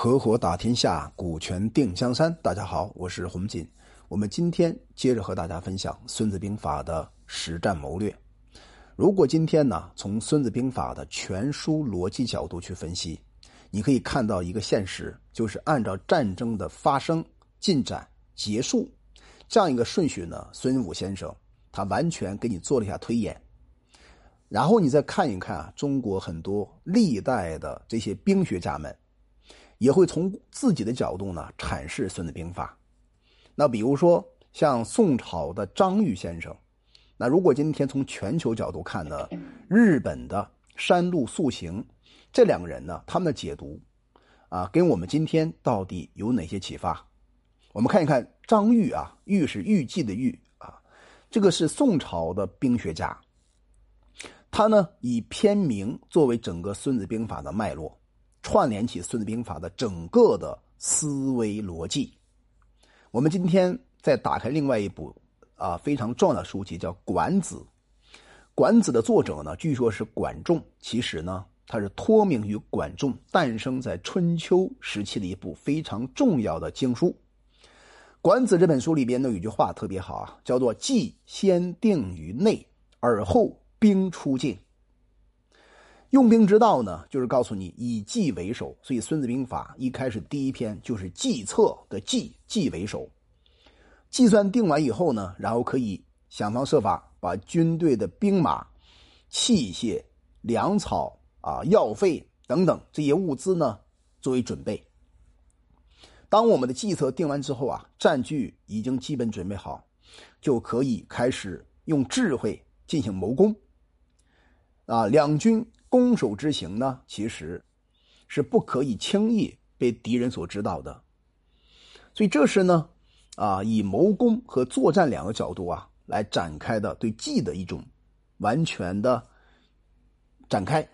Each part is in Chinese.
合伙打天下，股权定江山。大家好，我是洪锦。我们今天接着和大家分享《孙子兵法》的实战谋略。如果今天呢，从《孙子兵法》的全书逻辑角度去分析，你可以看到一个现实，就是按照战争的发生、进展、结束这样一个顺序呢，孙武先生他完全给你做了一下推演。然后你再看一看啊，中国很多历代的这些兵学家们，也会从自己的角度呢阐释《孙子兵法》。那比如说像宋朝的张玉先生，那如果今天从全球角度看呢，日本的山路素行这两个人呢，他们的解读啊，跟我们今天到底有哪些启发？我们看一看张玉啊，玉是玉记的玉啊，这个是宋朝的兵学家。他呢，以篇名作为整个《孙子兵法》的脉络，串联起《孙子兵法》的整个的思维逻辑。我们今天再打开另外一部啊非常重要的书籍，叫《管子》。《管子》的作者呢，据说是管仲，其实呢，他是托名于管仲，诞生在春秋时期的一部非常重要的经书。《管子》这本书里边呢，有句话特别好啊，叫做“计先定于内，而后”。兵出境，用兵之道呢，就是告诉你以计为首。所以《孙子兵法》一开始第一篇就是计策的计，计为首。计算定完以后呢，然后可以想方设法把军队的兵马、器械、粮草啊、药费等等这些物资呢作为准备。当我们的计策定完之后啊，战局已经基本准备好，就可以开始用智慧进行谋攻。啊，两军攻守之行呢，其实是不可以轻易被敌人所知道的。所以这是呢，啊，以谋攻和作战两个角度啊来展开的对计的一种完全的展开。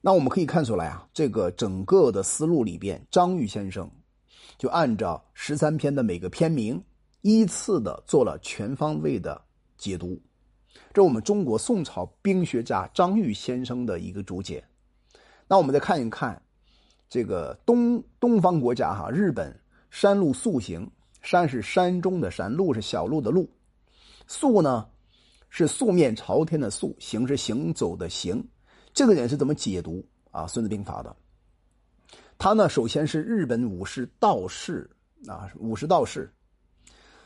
那我们可以看出来啊，这个整个的思路里边，张玉先生就按照十三篇的每个篇名，依次的做了全方位的解读。这是我们中国宋朝兵学家张玉先生的一个注解。那我们再看一看，这个东东方国家哈，日本山路素行，山是山中的山，路是小路的路，素呢是素面朝天的素，行是行走的行。这个人是怎么解读啊《孙子兵法》的？他呢，首先是日本武士道士啊，武士道士。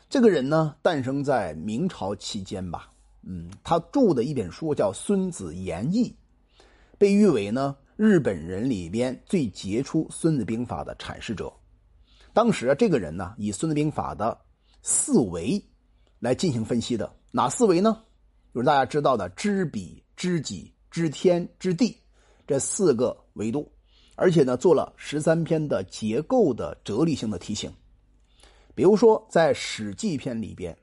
这个人呢，诞生在明朝期间吧。嗯，他著的一本书叫《孙子言义》，被誉为呢日本人里边最杰出《孙子兵法》的阐释者。当时啊这个人呢，以《孙子兵法》的四维来进行分析的。哪四维呢？就是大家知道的知彼、知己、知天、知地这四个维度，而且呢，做了十三篇的结构的哲理性的提醒。比如说，在《史记》篇里边。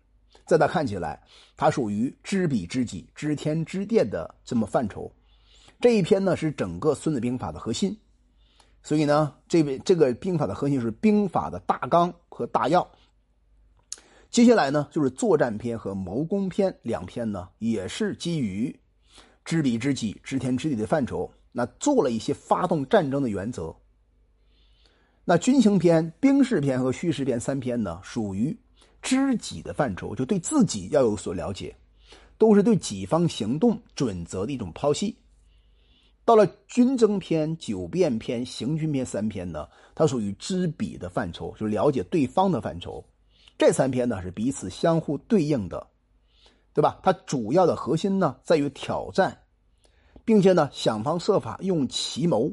在他看起来，他属于知彼知己、知天知地的这么范畴。这一篇呢是整个《孙子兵法》的核心，所以呢，这位这个兵法的核心是兵法的大纲和大要。接下来呢，就是作战篇和谋攻篇两篇呢，也是基于知彼知己、知天知地的范畴，那做了一些发动战争的原则。那军情篇、兵事篇和虚实篇三篇呢，属于。知己的范畴，就对自己要有所了解，都是对己方行动准则的一种剖析。到了军争篇、九变篇、行军篇三篇呢，它属于知彼的范畴，就了解对方的范畴。这三篇呢是彼此相互对应的，对吧？它主要的核心呢在于挑战，并且呢想方设法用奇谋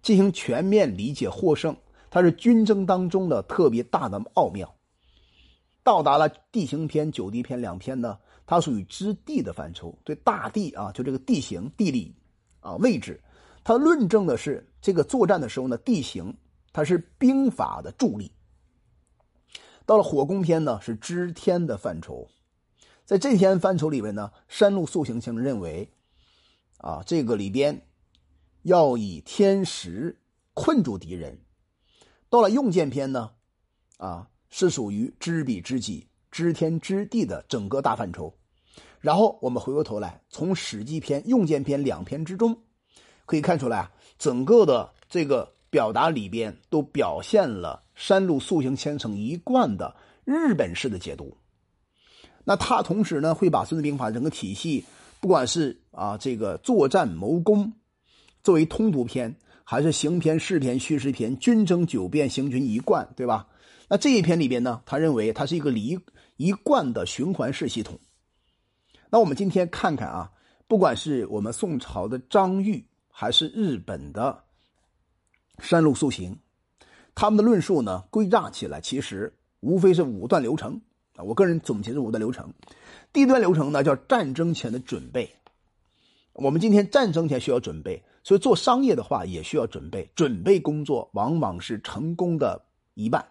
进行全面理解获胜，它是军争当中的特别大的奥妙。到达了地形篇、九地篇两篇呢，它属于知地的范畴，对大地啊，就这个地形、地理啊位置，它论证的是这个作战的时候呢，地形它是兵法的助力。到了火攻篇呢，是知天的范畴，在这篇范畴里面呢，山路素行性认为，啊，这个里边要以天时困住敌人。到了用剑篇呢，啊。是属于知彼知己、知天知地的整个大范畴。然后我们回过头来，从《史记》篇、用剑篇两篇之中，可以看出来啊，整个的这个表达里边都表现了山路素行先生一贯的日本式的解读。那他同时呢，会把《孙子兵法》整个体系，不管是啊这个作战谋攻作为通读篇，还是行篇、事篇、叙事篇、军征九变、行军一贯，对吧？那这一篇里边呢，他认为它是一个离一贯的循环式系统。那我们今天看看啊，不管是我们宋朝的张玉，还是日本的山路素行，他们的论述呢，归纳起来其实无非是五段流程。啊，我个人总结是五段流程。第一段流程呢，叫战争前的准备。我们今天战争前需要准备，所以做商业的话也需要准备。准备工作往往是成功的一半。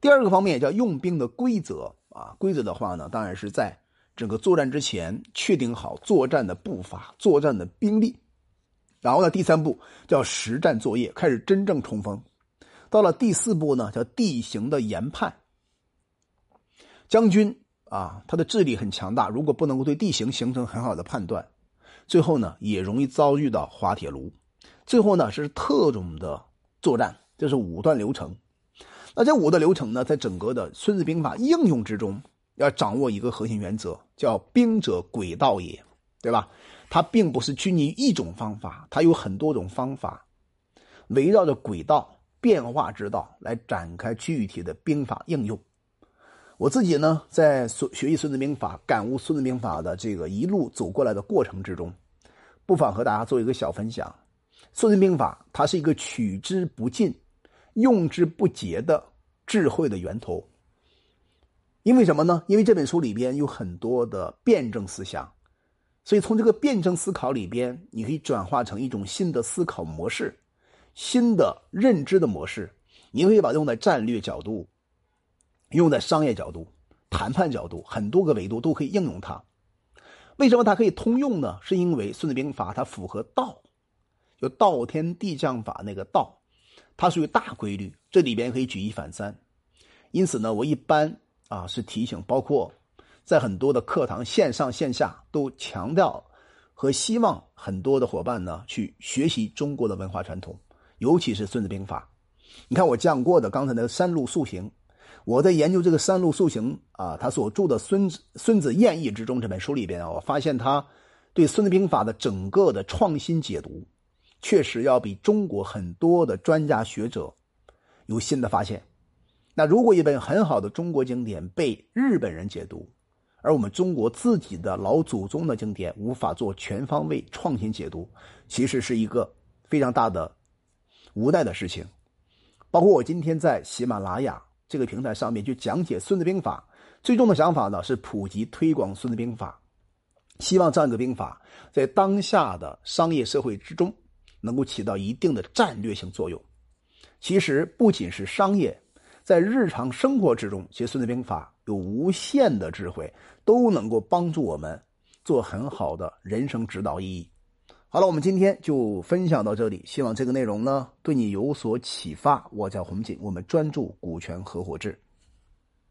第二个方面叫用兵的规则啊，规则的话呢，当然是在整个作战之前确定好作战的步伐、作战的兵力。然后呢，第三步叫实战作业，开始真正冲锋。到了第四步呢，叫地形的研判。将军啊，他的智力很强大，如果不能够对地形形成很好的判断，最后呢也容易遭遇到滑铁卢。最后呢是特种的作战，这是五段流程。那这五的流程呢，在整个的《孙子兵法》应用之中，要掌握一个核心原则，叫“兵者，诡道也”，对吧？它并不是拘泥于一种方法，它有很多种方法，围绕着轨道变化之道来展开具体的兵法应用。我自己呢，在学习《孙子兵法》、感悟《孙子兵法》的这个一路走过来的过程之中，不妨和大家做一个小分享。《孙子兵法》它是一个取之不尽、用之不竭的智慧的源头。因为什么呢？因为这本书里边有很多的辩证思想，所以从这个辩证思考里边，你可以转化成一种新的思考模式、新的认知的模式。你可以把它用在战略角度。用在商业角度、谈判角度，很多个维度都可以应用它。为什么它可以通用呢？是因为《孙子兵法》它符合道，就道天地将法那个道，它属于大规律，这里边可以举一反三。因此呢，我一般啊是提醒，包括在很多的课堂线上线下都强调和希望很多的伙伴呢去学习中国的文化传统，尤其是《孙子兵法》。你看我讲过的刚才那个三路素行。我在研究这个三路素行啊，他所著的《孙子孙子演义》之中这本书里边啊，我发现他对《孙子兵法》的整个的创新解读，确实要比中国很多的专家学者有新的发现。那如果一本很好的中国经典被日本人解读，而我们中国自己的老祖宗的经典无法做全方位创新解读，其实是一个非常大的无奈的事情。包括我今天在喜马拉雅。这个平台上面去讲解《孙子兵法》，最终的想法呢是普及推广《孙子兵法》，希望这样一个兵法在当下的商业社会之中能够起到一定的战略性作用。其实不仅是商业，在日常生活之中，其实《孙子兵法》有无限的智慧，都能够帮助我们做很好的人生指导意义。好了，我们今天就分享到这里。希望这个内容呢对你有所启发。我叫洪锦，我们专注股权合伙制。